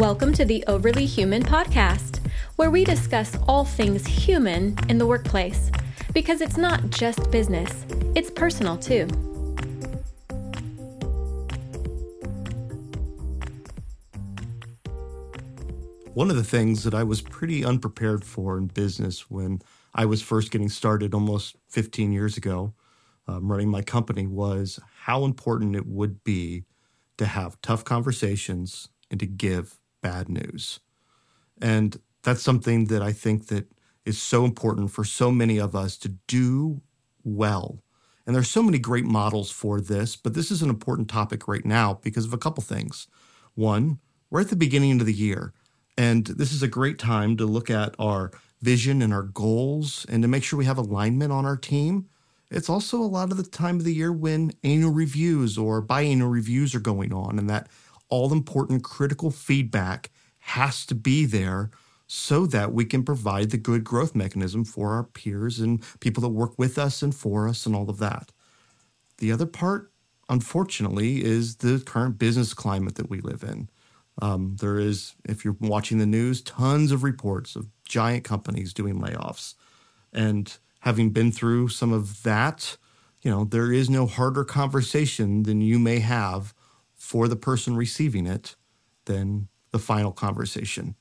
Welcome to the Overly Human podcast, where we discuss all things human in the workplace. Because it's not just business, it's personal too. One of the things that I was pretty unprepared for in business when I was first getting started almost 15 years ago, um, running my company, was how important it would be to have tough conversations and to give bad news. And that's something that I think that is so important for so many of us to do well. And there's so many great models for this, but this is an important topic right now because of a couple things. One, we're at the beginning of the year, and this is a great time to look at our vision and our goals and to make sure we have alignment on our team. It's also a lot of the time of the year when annual reviews or biannual reviews are going on, and that all important critical feedback has to be there so that we can provide the good growth mechanism for our peers and people that work with us and for us and all of that. The other part, unfortunately, is the current business climate that we live in. Um, there is, if you're watching the news, tons of reports of giant companies doing layoffs. And having been through some of that, you know, there is no harder conversation than you may have for the person receiving it than the final conversation.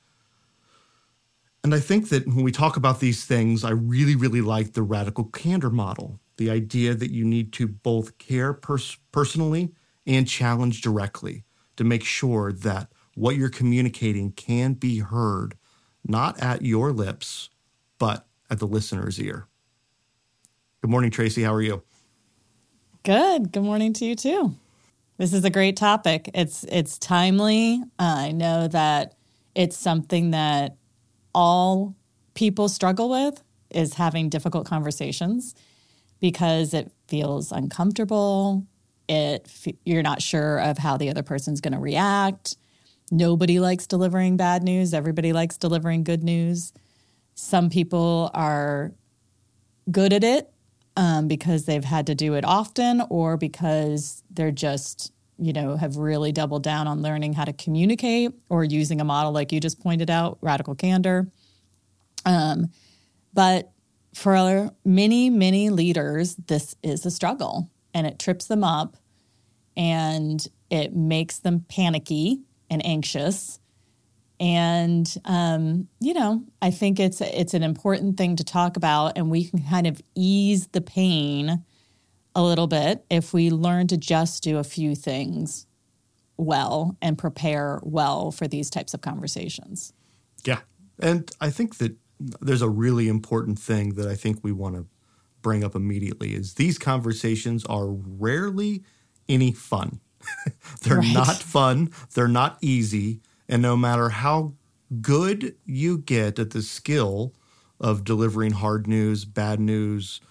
And I think that when we talk about these things, I really, really like the radical candor model the idea that you need to both care pers- personally and challenge directly to make sure that what you're communicating can be heard, not at your lips, but at the listener's ear. Good morning, Tracy. How are you? Good. Good morning to you too. This is a great topic. It's it's timely. Uh, I know that it's something that all people struggle with is having difficult conversations because it feels uncomfortable. It you're not sure of how the other person's going to react. Nobody likes delivering bad news. Everybody likes delivering good news. Some people are good at it um, because they've had to do it often or because they're just, you know, have really doubled down on learning how to communicate or using a model like you just pointed out, radical candor. Um, but for many, many leaders, this is a struggle and it trips them up and it makes them panicky and anxious. And um, you know, I think it's it's an important thing to talk about, and we can kind of ease the pain a little bit if we learn to just do a few things well and prepare well for these types of conversations. Yeah, and I think that there's a really important thing that I think we want to bring up immediately is these conversations are rarely any fun. they're right. not fun, they're not easy, and no matter how good you get at the skill of delivering hard news, bad news,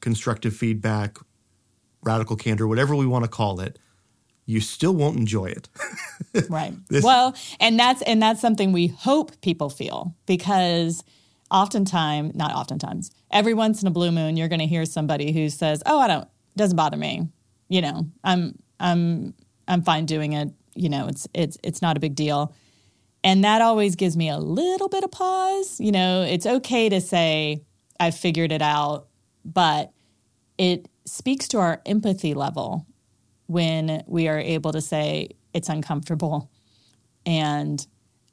constructive feedback, radical candor, whatever we want to call it, you still won't enjoy it. right. This, well, and that's and that's something we hope people feel because oftentimes, not oftentimes, every once in a blue moon, you're going to hear somebody who says, "Oh, I don't, doesn't bother me. You know, I'm, I'm, I'm fine doing it. You know, it's, it's, it's not a big deal." And that always gives me a little bit of pause. You know, it's okay to say, "I've figured it out," but it speaks to our empathy level when we are able to say it's uncomfortable and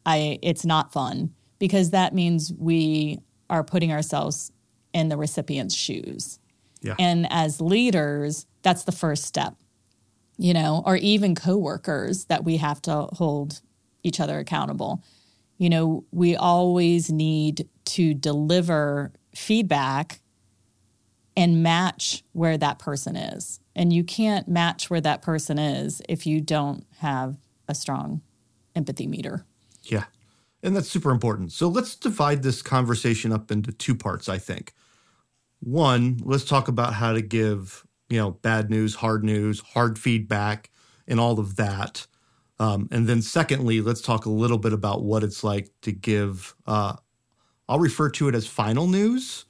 I, it's not fun because that means we are putting ourselves in the recipient's shoes. Yeah. And as leaders, that's the first step, you know, or even coworkers that we have to hold each other accountable. You know, we always need to deliver feedback and match where that person is. And you can't match where that person is if you don't have a strong empathy meter. Yeah. And that's super important. So let's divide this conversation up into two parts, I think. One, let's talk about how to give, you know, bad news, hard news, hard feedback, and all of that. Um, and then secondly, let's talk a little bit about what it's like to give, uh, I'll refer to it as final news.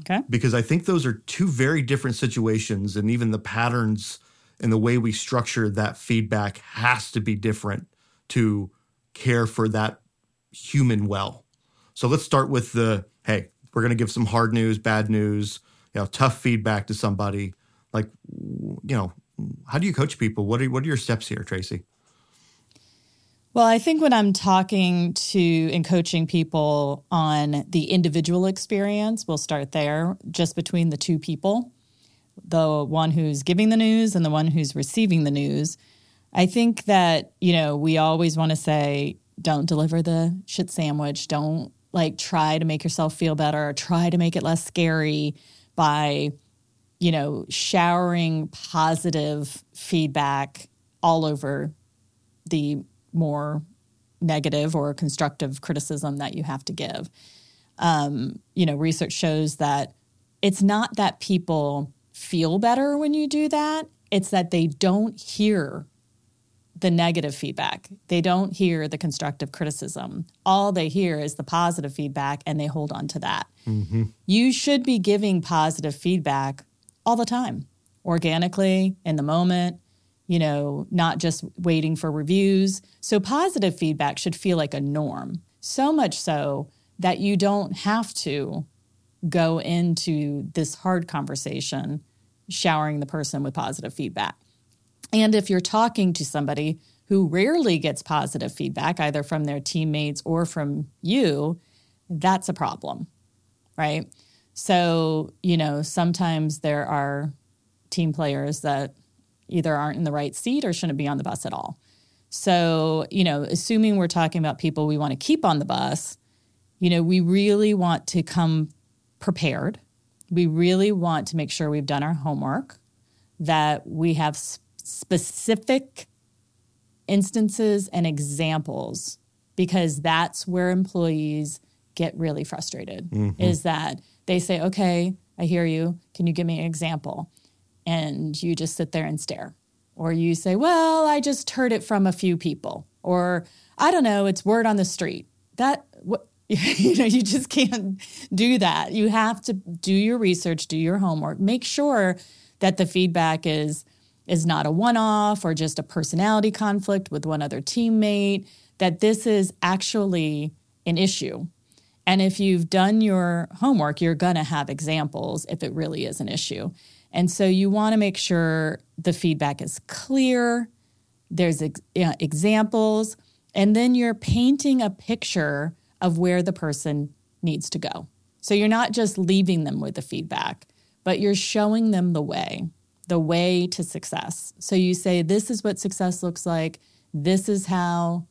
Okay. Because I think those are two very different situations, and even the patterns and the way we structure that feedback has to be different to care for that human well. So let's start with the hey, we're going to give some hard news, bad news, you know, tough feedback to somebody. Like, you know, how do you coach people? What are what are your steps here, Tracy? Well, I think when I'm talking to and coaching people on the individual experience, we'll start there, just between the two people, the one who's giving the news and the one who's receiving the news. I think that, you know, we always want to say, don't deliver the shit sandwich. Don't like try to make yourself feel better or try to make it less scary by, you know, showering positive feedback all over the more negative or constructive criticism that you have to give. Um, you know, research shows that it's not that people feel better when you do that, it's that they don't hear the negative feedback. They don't hear the constructive criticism. All they hear is the positive feedback and they hold on to that. Mm-hmm. You should be giving positive feedback all the time, organically, in the moment, you know, not just waiting for reviews. So, positive feedback should feel like a norm, so much so that you don't have to go into this hard conversation showering the person with positive feedback. And if you're talking to somebody who rarely gets positive feedback, either from their teammates or from you, that's a problem, right? So, you know, sometimes there are team players that either aren't in the right seat or shouldn't be on the bus at all. So, you know, assuming we're talking about people we want to keep on the bus, you know, we really want to come prepared. We really want to make sure we've done our homework, that we have specific instances and examples because that's where employees get really frustrated mm-hmm. is that they say okay i hear you. Can you give me an example? And you just sit there and stare. Or you say well i just heard it from a few people. Or i don't know it's word on the street. That what you know you just can't do that. You have to do your research do your homework. Make sure that the feedback is is not a one off or just a personality conflict with one other teammate, that this is actually an issue. And if you've done your homework, you're going to have examples if it really is an issue. And so you want to make sure the feedback is clear, there's ex- examples, and then you're painting a picture of where the person needs to go. So you're not just leaving them with the feedback, but you're showing them the way the way to success. So you say, this is what success looks like. This is how,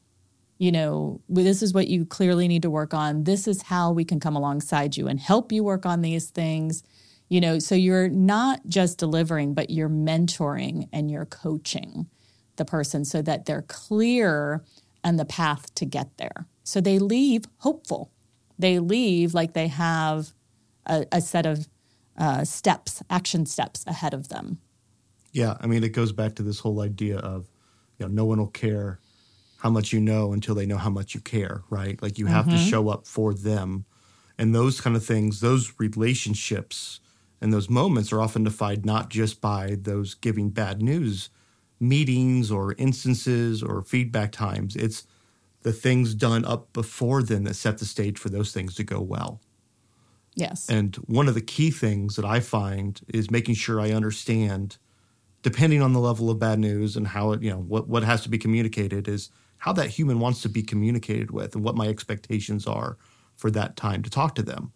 you know, this is what you clearly need to work on. This is how we can come alongside you and help you work on these things. You know, so you're not just delivering, but you're mentoring and you're coaching the person so that they're clear on the path to get there. So they leave hopeful. They leave like they have a, a set of uh, steps, action steps ahead of them. Yeah, I mean, it goes back to this whole idea of, you know, no one will care how much you know until they know how much you care, right? Like you have mm-hmm. to show up for them. And those kind of things, those relationships and those moments are often defined not just by those giving bad news meetings or instances or feedback times. It's the things done up before then that set the stage for those things to go well. Yes. And one of the key things that I find is making sure I understand depending on the level of bad news and how it, you know, what, what has to be communicated is how that human wants to be communicated with and what my expectations are for that time to talk to them.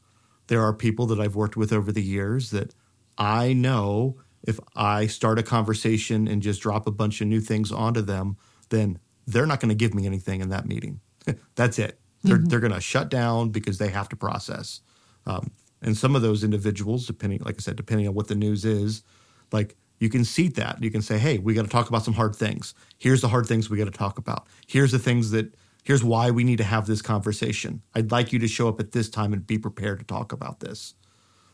There are people that I've worked with over the years that I know if I start a conversation and just drop a bunch of new things onto them, then they're not going to give me anything in that meeting. That's it. They're, mm-hmm. they're going to shut down because they have to process. Um, and some of those individuals, depending, like I said, depending on what the news is, like you can seat that. You can say, hey, we got to talk about some hard things. Here's the hard things we got to talk about. Here's the things that, here's why we need to have this conversation. I'd like you to show up at this time and be prepared to talk about this.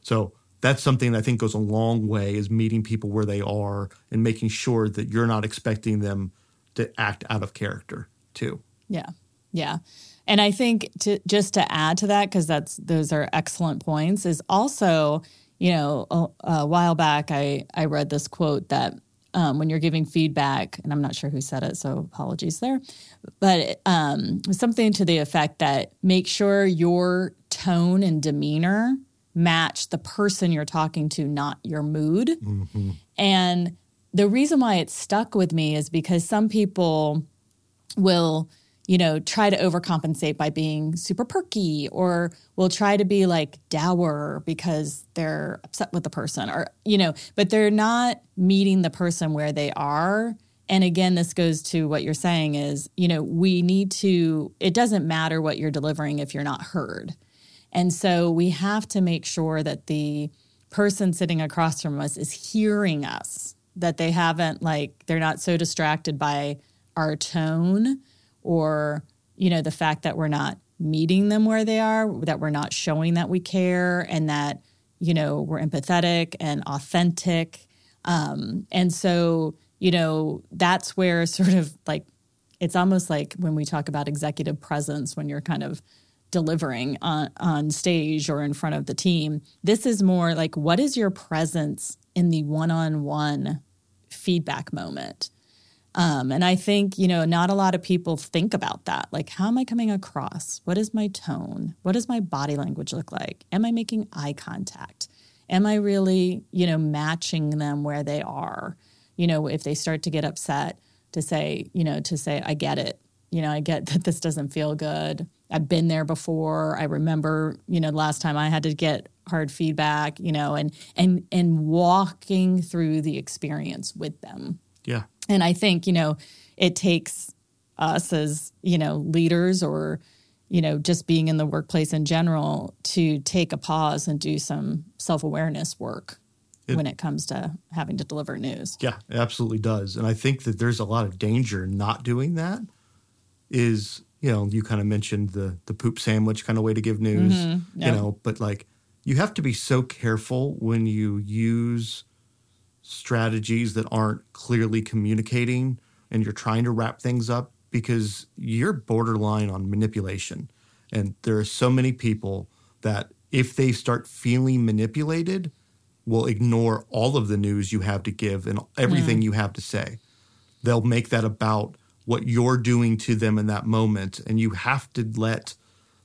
So that's something that I think goes a long way is meeting people where they are and making sure that you're not expecting them to act out of character too. Yeah. Yeah. And I think to just to add to that, because that's those are excellent points, is also you know, a, a while back, I, I read this quote that um, when you're giving feedback, and I'm not sure who said it, so apologies there, but um, something to the effect that make sure your tone and demeanor match the person you're talking to, not your mood. Mm-hmm. And the reason why it stuck with me is because some people will you know, try to overcompensate by being super perky or will try to be like dour because they're upset with the person or, you know, but they're not meeting the person where they are. And again, this goes to what you're saying is, you know, we need to, it doesn't matter what you're delivering if you're not heard. And so we have to make sure that the person sitting across from us is hearing us, that they haven't, like, they're not so distracted by our tone or you know the fact that we're not meeting them where they are that we're not showing that we care and that you know we're empathetic and authentic. Um, and so you know that's where sort of like it's almost like when we talk about executive presence when you're kind of delivering on, on stage or in front of the team this is more like what is your presence in the one-on-one feedback moment um, and I think, you know, not a lot of people think about that. Like, how am I coming across? What is my tone? What does my body language look like? Am I making eye contact? Am I really, you know, matching them where they are? You know, if they start to get upset, to say, you know, to say, I get it. You know, I get that this doesn't feel good. I've been there before. I remember, you know, last time I had to get hard feedback, you know, and and and walking through the experience with them. Yeah. And I think, you know, it takes us as, you know, leaders or, you know, just being in the workplace in general to take a pause and do some self awareness work it, when it comes to having to deliver news. Yeah, it absolutely does. And I think that there's a lot of danger in not doing that. Is, you know, you kind of mentioned the the poop sandwich kind of way to give news, mm-hmm. you know, but like you have to be so careful when you use strategies that aren't clearly communicating and you're trying to wrap things up because you're borderline on manipulation. And there are so many people that if they start feeling manipulated, will ignore all of the news you have to give and everything mm. you have to say. They'll make that about what you're doing to them in that moment. And you have to let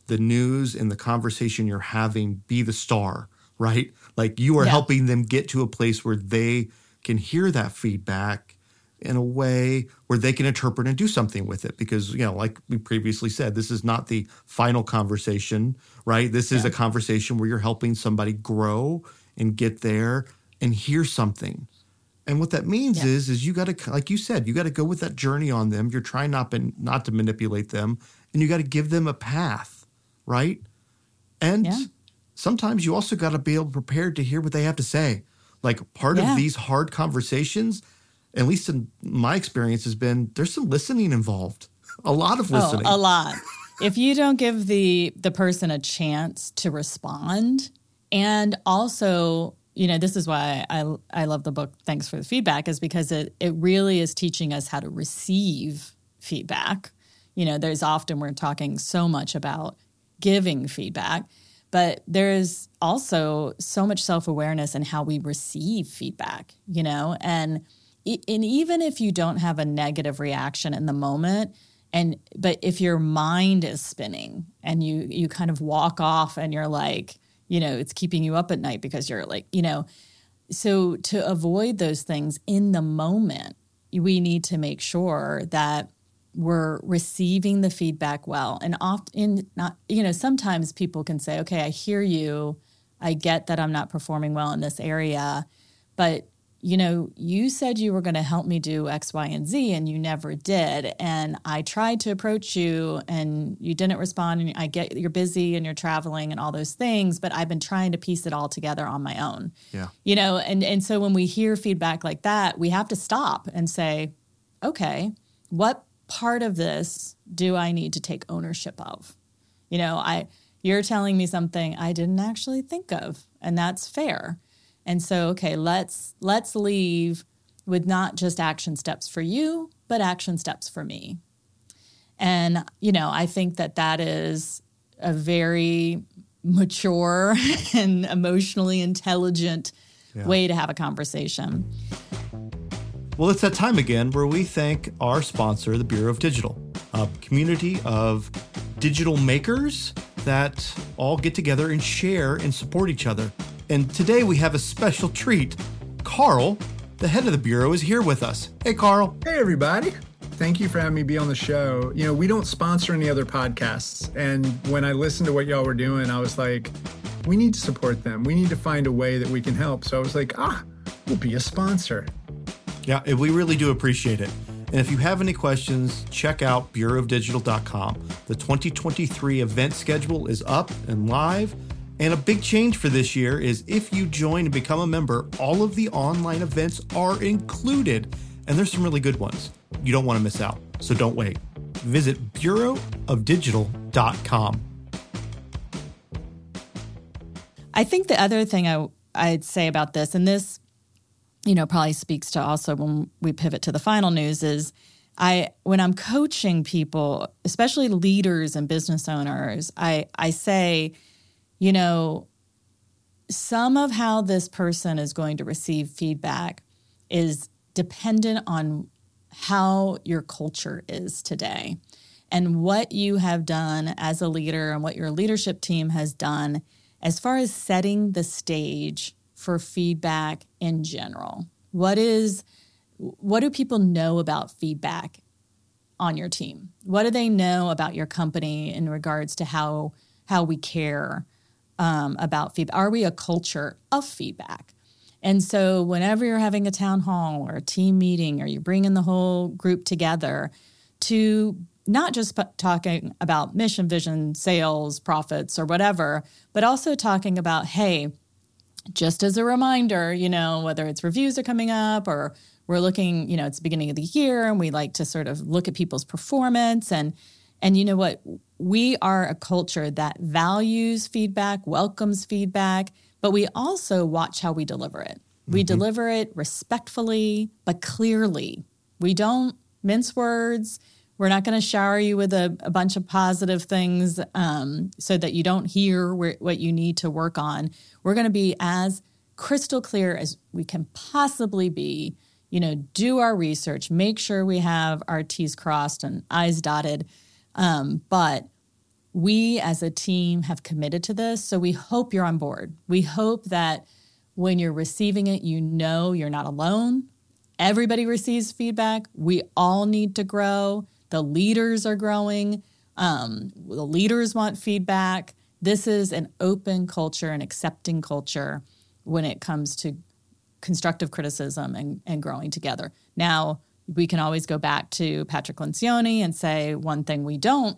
the news and the conversation you're having be the star right? Like you are yeah. helping them get to a place where they can hear that feedback in a way where they can interpret and do something with it because you know like we previously said this is not the final conversation right this is yeah. a conversation where you're helping somebody grow and get there and hear something and what that means yeah. is is you got to like you said you got to go with that journey on them you're trying not been, not to manipulate them and you got to give them a path right and yeah sometimes you also got to be able prepared to hear what they have to say. Like part yeah. of these hard conversations, at least in my experience, has been there's some listening involved. A lot of oh, listening. Oh, a lot. if you don't give the the person a chance to respond, and also you know this is why I I love the book Thanks for the Feedback is because it it really is teaching us how to receive feedback. You know, there's often we're talking so much about giving feedback, but there is also so much self-awareness in how we receive feedback you know? And and even if you don't have a negative reaction in the moment and but if your mind is spinning and you you kind of walk off and you're like you know it's keeping you up at night because you're like you know? So to avoid those things in the moment we need to make sure that we're receiving the feedback well. And often not you know sometimes people can say okay i hear you. I get that i'm not performing well in this area but you know you said you were going to help me do x y and z and you never did. And i tried to approach you and you didn't respond and i get you're busy and you're traveling and all those things but i've been trying to piece it all together on my own. Yeah. You know and and so when we hear feedback like that we have to stop and say okay what part of this do I need to take ownership of? You know, I you're telling me something I didn't actually think of, and that's fair. And so, okay, let's let's leave with not just action steps for you, but action steps for me. And you know, I think that that is a very mature and emotionally intelligent yeah. way to have a conversation. Well, it's that time again where we thank our sponsor, the Bureau of Digital, a community of digital makers that all get together and share and support each other. And today we have a special treat. Carl, the head of the Bureau, is here with us. Hey, Carl. Hey, everybody. Thank you for having me be on the show. You know, we don't sponsor any other podcasts. And when I listened to what y'all were doing, I was like, we need to support them. We need to find a way that we can help. So I was like, ah, we'll be a sponsor. Yeah, we really do appreciate it. And if you have any questions, check out bureauofdigital.com. The 2023 event schedule is up and live. And a big change for this year is if you join and become a member, all of the online events are included. And there's some really good ones. You don't want to miss out. So don't wait. Visit bureauofdigital.com. I think the other thing I, I'd say about this, and this you know, probably speaks to also when we pivot to the final news is I when I'm coaching people, especially leaders and business owners, I I say, you know, some of how this person is going to receive feedback is dependent on how your culture is today and what you have done as a leader and what your leadership team has done as far as setting the stage for feedback in general? What is what do people know about feedback on your team? What do they know about your company in regards to how how we care um, about feedback? Are we a culture of feedback? And so, whenever you're having a town hall or a team meeting, or you're bringing the whole group together to not just p- talking about mission, vision, sales, profits, or whatever, but also talking about, hey, just as a reminder, you know, whether it's reviews are coming up or we're looking, you know, it's the beginning of the year and we like to sort of look at people's performance and and you know what? We are a culture that values feedback, welcomes feedback, but we also watch how we deliver it. We mm-hmm. deliver it respectfully, but clearly. We don't mince words. We're not going to shower you with a, a, bunch of positive things um, so that you don't hear what you need to work on. We're going to be as crystal clear as we can possibly be. You know, do our research, make sure we have our T's crossed and I's dotted. Um, but we as a team have committed to this. So we hope you're on board. We hope that when you're receiving it, you know you're not alone. Everybody receives feedback. We all need to grow. The leaders are growing. Um, the leaders want feedback. This is an open culture, an accepting culture when it comes to constructive criticism and, and growing together. Now, we can always go back to Patrick Lencioni and say one thing we don't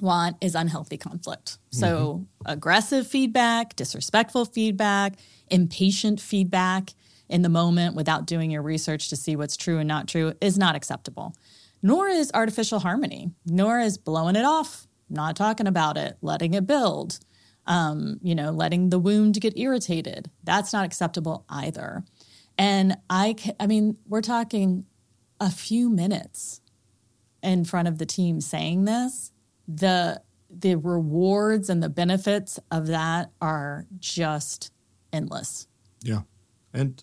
want is unhealthy conflict. So, mm-hmm. aggressive feedback, disrespectful feedback, impatient feedback in the moment without doing your research to see what's true and not true is not acceptable nor is artificial harmony, nor is blowing it off, not talking about it, letting it build, um, you know, letting the wound get irritated. That's not acceptable either. And I, I mean, we're talking a few minutes in front of the team saying this. The the rewards and the benefits of that are just endless. Yeah, and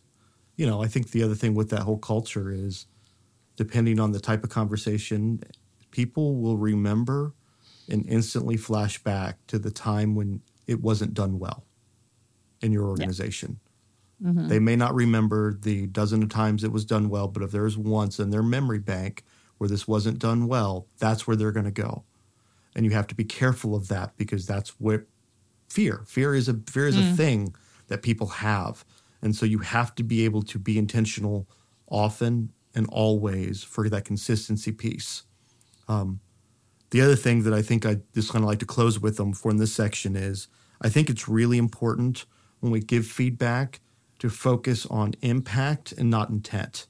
you know, I think the other thing with that whole culture is depending on the type of conversation, people will remember and instantly flash back to the time when it wasn't done well in your organization. Yeah. Mm-hmm. They may not remember the dozen of times it was done well, but if there's once in their memory bank where this wasn't done well, that's where they're going to go. And you have to be careful of that because that's what fear. Fear is a fear is mm. a thing that people have. And so you have to be able to be intentional often and always for that consistency piece. Um, the other thing that I think I just kind of like to close with them for in this section is I think it's really important when we give feedback to focus on impact and not intent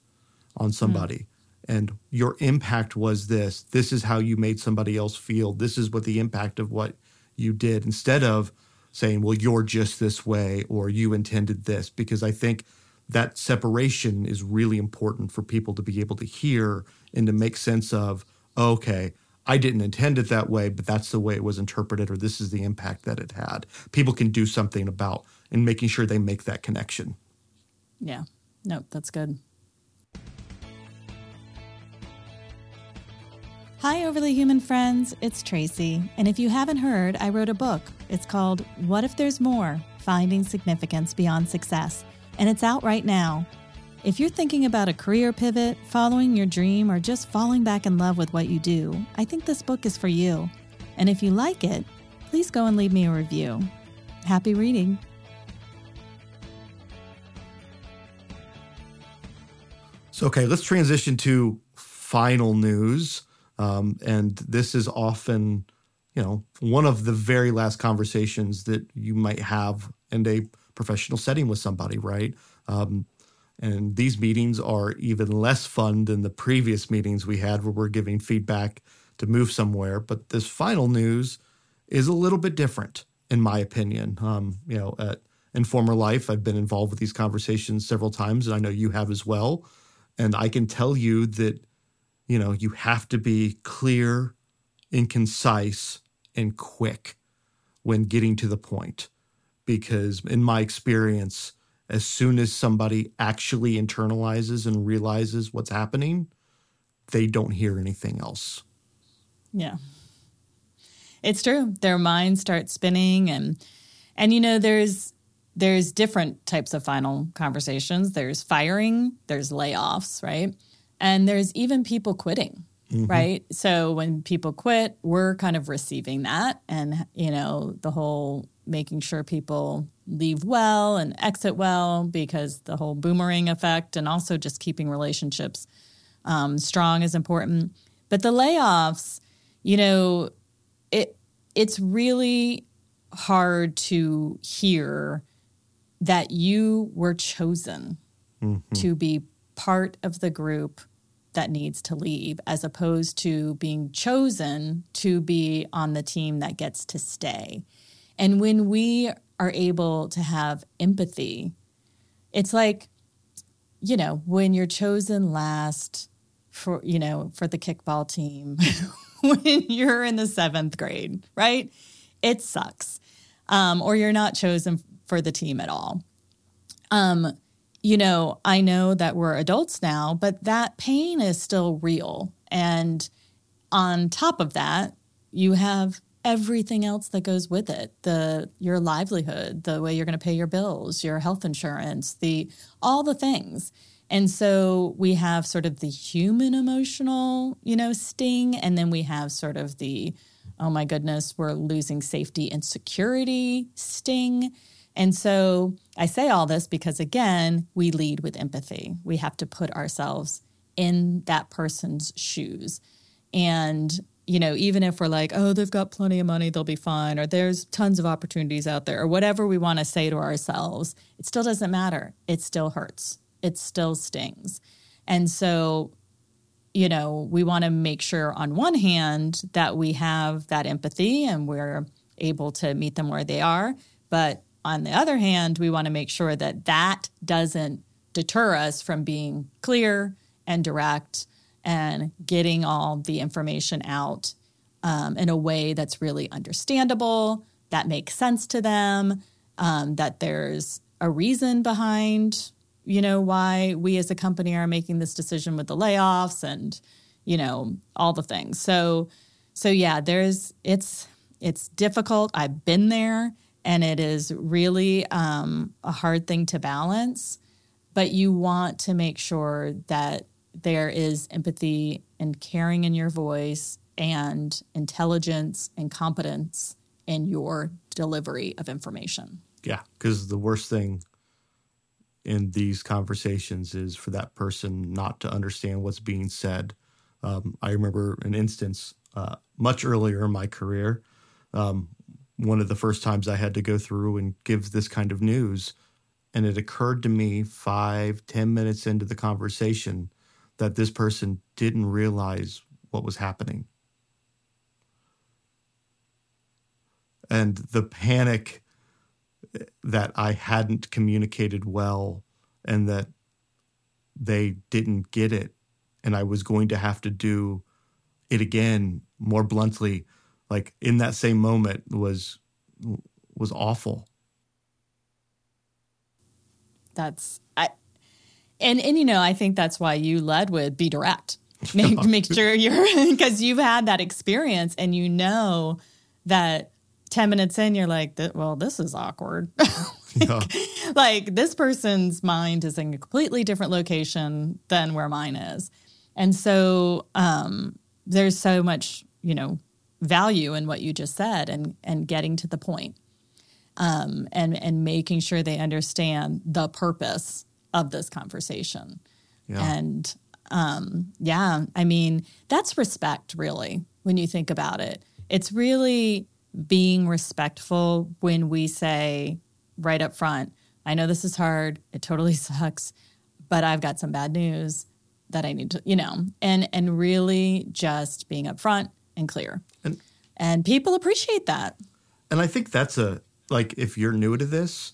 on somebody. Mm. And your impact was this. This is how you made somebody else feel. This is what the impact of what you did instead of saying, well, you're just this way or you intended this. Because I think that separation is really important for people to be able to hear and to make sense of okay i didn't intend it that way but that's the way it was interpreted or this is the impact that it had people can do something about and making sure they make that connection yeah no that's good Hi, Overly Human friends. It's Tracy. And if you haven't heard, I wrote a book. It's called What If There's More Finding Significance Beyond Success. And it's out right now. If you're thinking about a career pivot, following your dream, or just falling back in love with what you do, I think this book is for you. And if you like it, please go and leave me a review. Happy reading. So, okay, let's transition to final news. Um, and this is often, you know, one of the very last conversations that you might have in a professional setting with somebody, right? Um, and these meetings are even less fun than the previous meetings we had where we're giving feedback to move somewhere. But this final news is a little bit different, in my opinion. Um, you know, at, in former life, I've been involved with these conversations several times, and I know you have as well. And I can tell you that you know, you have to be clear and concise and quick when getting to the point. Because in my experience, as soon as somebody actually internalizes and realizes what's happening, they don't hear anything else. Yeah. It's true. Their minds start spinning and and you know there's there's different types of final conversations. There's firing, there's layoffs, right? And there's even people quitting, mm-hmm. right? So when people quit, we're kind of receiving that. And, you know, the whole making sure people leave well and exit well because the whole boomerang effect and also just keeping relationships um, strong is important. But the layoffs, you know, it it's really hard to hear that you were chosen mm-hmm. to be part of the group that needs to leave as opposed to being chosen to be on the team that gets to stay. And when we are able to have empathy, it's like, you know, when you're chosen last for, you know, for the kickball team when you're in the seventh grade, right? It sucks. Um, or you're not chosen for the team at all. Um, you know, I know that we're adults now, but that pain is still real. And on top of that, you have everything else that goes with it. The your livelihood the way you're going to pay your bills your health insurance the all the things. And so we have sort of the human emotional you know sting and then we have sort of the oh my goodness we're losing safety and security sting and so I say all this because, again, we lead with empathy. We have to put ourselves in that person's shoes. And, you know, even if we're like, oh, they've got plenty of money, they'll be fine, or there's tons of opportunities out there, or whatever we want to say to ourselves, it still doesn't matter. It still hurts, it still stings. And so, you know, we want to make sure on one hand that we have that empathy and we're able to meet them where they are. But on the other hand, we want to make sure that that doesn't deter us from being clear and direct and getting all the information out um, in a way that's really understandable, that makes sense to them, um, that there's a reason behind, you know, why we as a company are making this decision with the layoffs and, you know, all the things. So, so yeah, there's it's it's difficult. I've been there and it is really um, a hard thing to balance. But you want to make sure that there is empathy and caring in your voice and intelligence and competence in your delivery of information. Yeah, because the worst thing in these conversations is for that person not to understand what's being said. Um, I remember an instance uh, much earlier in my career um, one of the first times I had to go through and give this kind of news. And it occurred to me five, ten minutes into the conversation that this person didn't realize what was happening. And the panic that I hadn't communicated well and that they didn't get it. And I was going to have to do it again more bluntly like in that same moment was was awful. That's I and and you know, I think that's why you led with be direct. make, make sure you're because you've had that experience and you know that 10 minutes in you're like well this is awkward like, yeah. like this person's mind is in a completely different location than where mine is and so um, there's so much you know value in what you just said and and getting to the point um, and and making sure they understand the purpose of this conversation yeah. and um, yeah, I mean, that's respect, really, when you think about it. It's really being respectful when we say right up front, I know this is hard, it totally sucks, but I've got some bad news that I need to, you know, and and really just being upfront and clear. And, and people appreciate that. And I think that's a like if you're new to this,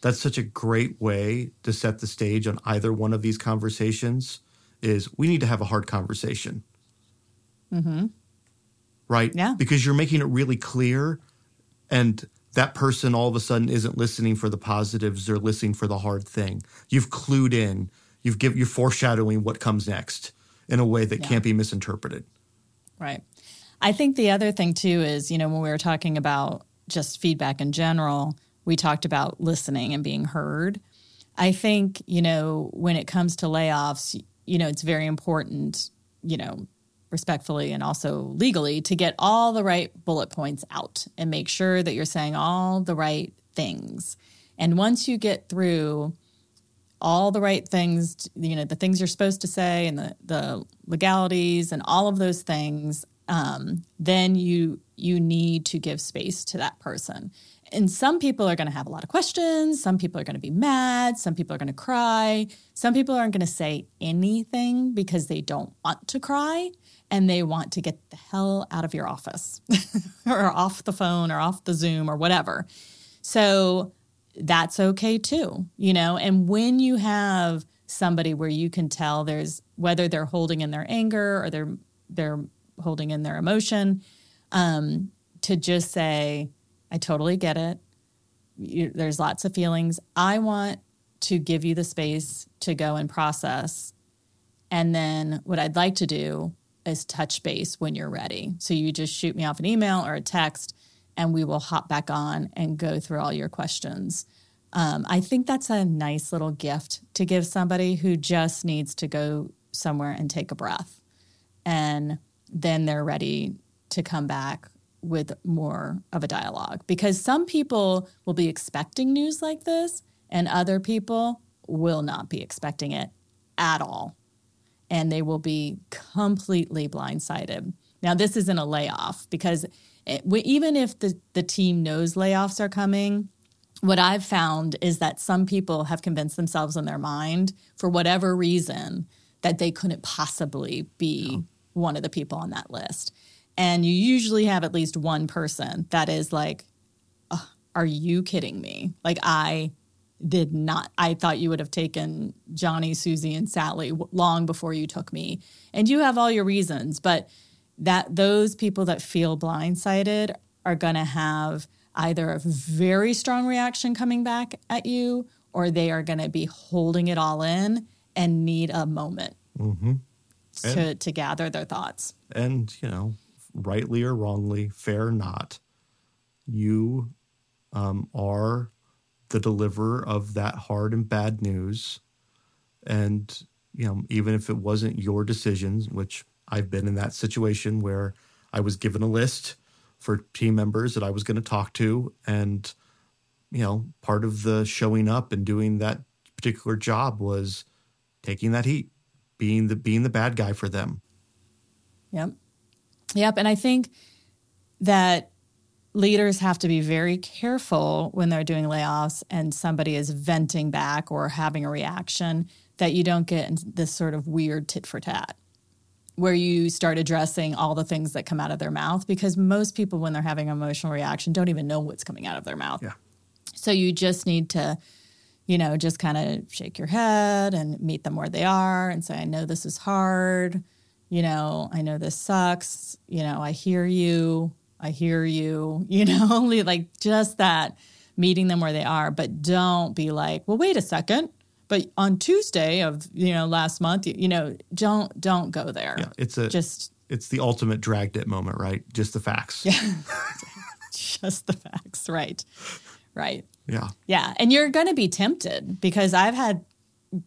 that's such a great way to set the stage on either one of these conversations is we need to have a hard conversation. Mm-hmm. Right? Yeah. Because you're making it really clear and that person all of a sudden isn't listening for the positives, they're listening for the hard thing. You've clued in, you've give you're foreshadowing what comes next in a way that yeah. can't be misinterpreted. Right. I think the other thing too is, you know, when we were talking about just feedback in general, we talked about listening and being heard. I think, you know, when it comes to layoffs, you know, it's very important, you know, respectfully and also legally to get all the right bullet points out and make sure that you're saying all the right things. And once you get through all the right things, you know, the things you're supposed to say and the, the legalities and all of those things, um, then you you need to give space to that person and some people are going to have a lot of questions. Some people are going to be mad. Some people are going to cry. Some people aren't going to say anything because they don't want to cry and they want to get the hell out of your office or off the phone or off the Zoom or whatever. So that's okay too, you know? And when you have somebody where you can tell there's whether they're holding in their anger or they're they're holding in their emotion, um, to just say, I totally get it. You, there's lots of feelings. I want to give you the space to go and process. And then what I'd like to do is touch base when you're ready. So you just shoot me off an email or a text, and we will hop back on and go through all your questions. Um, I think that's a nice little gift to give somebody who just needs to go somewhere and take a breath. And then they're ready to come back with more of a dialogue. Because some people will be expecting news like this and other people will not be expecting it at all. And they will be completely blindsided. Now this isn't a layoff because it, even if the, the team knows layoffs are coming what i've found is that some people have convinced themselves in their mind for whatever reason that they couldn't possibly be one of the people on that list and you usually have at least one person that is like, oh, Are you kidding me? Like, I did not. I thought you would have taken Johnny, Susie, and Sally long before you took me. And you have all your reasons, but that those people that feel blindsided are going to have either a very strong reaction coming back at you or they are going to be holding it all in and need a moment mm-hmm. To, to gather their thoughts. And, you know, rightly or wrongly, fair or not, you um, are the deliverer of that hard and bad news. And, you know, even if it wasn't your decisions, which I've been in that situation where I was given a list for team members that I was going to talk to. And, you know, part of the showing up and doing that particular job was taking that heat, being the being the bad guy for them. Yep. Yep. And I think that leaders have to be very careful when they're doing layoffs and somebody is venting back or having a reaction that you don't get this sort of weird tit for tat where you start addressing all the things that come out of their mouth because most people when they're having an emotional reaction don't even know what's coming out of their mouth. Yeah. So you just need to you know, just kind of shake your head and meet them where they are and say, I know this is hard you know, I know this sucks. You know, I hear you. I hear you. You know, only like just that meeting them where they are, but don't be like, well, wait a second. But on Tuesday of you know last month, you, you know, don't don't go there. Yeah, it's a just it's the ultimate Dragnet moment, right? Just the facts. Yeah. just the facts, right? Right. Yeah. Yeah, and you're going to be tempted because I've had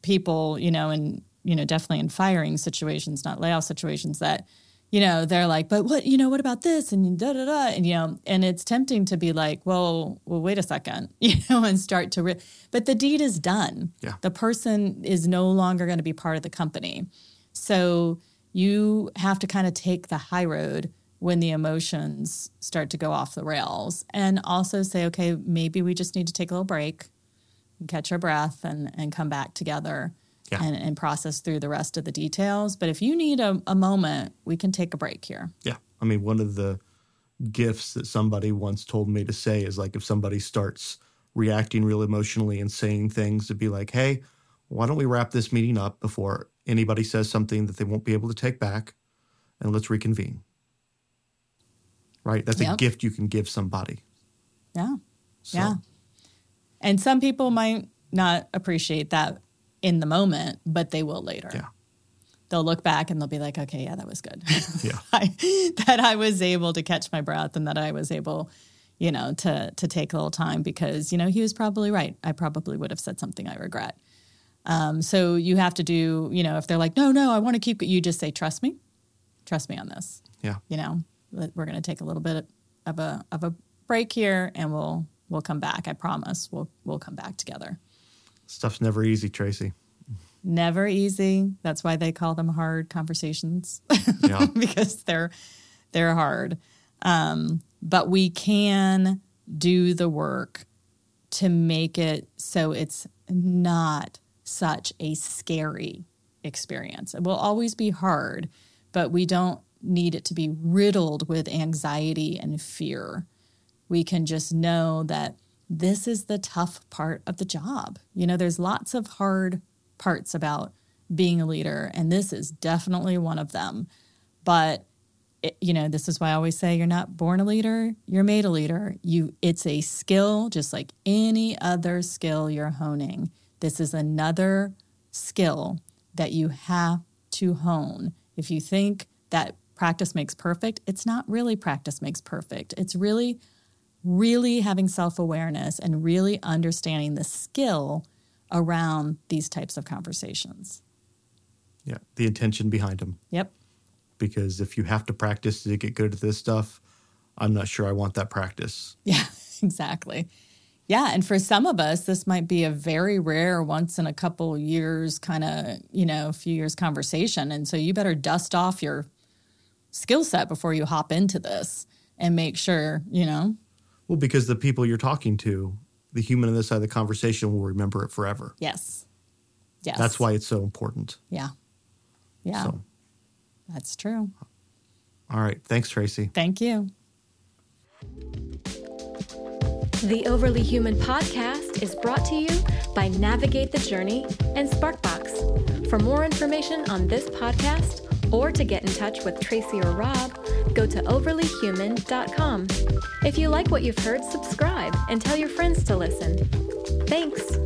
people, you know, and you know, definitely in firing situations, not layoff situations that you know, they're like, but what, you know, what about this? And da da da. And, you know, and it's tempting to be like, well, well, wait a second, you know, and start to, re- but the deed is done. Yeah. The person is no longer going to be part of the company. So you have to kind of take the high road when the emotions start to go off the rails and also say, okay, maybe we just need to take a little break, and catch our breath, and, and come back together yeah. and, and process through the rest of the details. But if you need a, a moment, we can take a break here. Yeah. I mean, one of the gifts that somebody once told me to say is like if somebody starts reacting real emotionally and saying things to be like, hey, why don't we wrap this meeting up before anybody says something that they won't be able to take back and let's reconvene. Right? That's Yep. a gift you can give somebody. Yeah. So, Yeah. And some people might not appreciate that in the moment, but they will later. Yeah. They'll look back and they'll be like, okay, yeah, that was good. Yeah. I, that I was able to catch my breath and that I was able, you know, to to take a little time because, you know, he was probably right. I probably would have said something I regret. Um, so you have to do, you know, if they're like, no, no, I want to keep, you just say, trust me, trust me on this. Yeah. You know, we're going to take a little bit of a of a break here, and we'll we'll come back. I promise. We'll we'll come back together. Stuff's never easy, Tracy. Never easy. That's why they call them hard conversations Yeah. because they're they're hard. Um, but we can do the work to make it so it's not such a scary experience. It will always be hard, but we don't need it to be riddled with anxiety and fear. We can just know that this is the tough part of the job. You know, there's lots of hard parts about being a leader, and this is definitely one of them. But it, you know, this is why I always say you're not born a leader, you're made a leader. You it's a skill just like any other skill you're honing. This is another skill that you have to hone. If you think that practice makes perfect, it's not really practice makes perfect. It's really really having self-awareness and really understanding the skill around these types of conversations. Yeah. The intention behind them. Yep. Because if you have to practice to get good at this stuff, I'm not sure I want that practice. Yeah, exactly. Yeah, and for some of us, this might be a very rare, once in a couple years kind of, you know, a few years conversation. And so you better dust off your skill set before you hop into this and make sure, you know, Well, because the people you're talking to, the human on this side of the conversation will remember it forever. yes. Yes. That's why it's so important. Yeah. Yeah. So, That's true. all right. Thanks, Tracy. Thank you. The Overly Human podcast is brought to you by Navigate the Journey and Sparkbox. For more information on this podcast or to get in touch with Tracy or Rob, go to overlyhuman.com. If you like what you've heard, subscribe and tell your friends to listen. Thanks.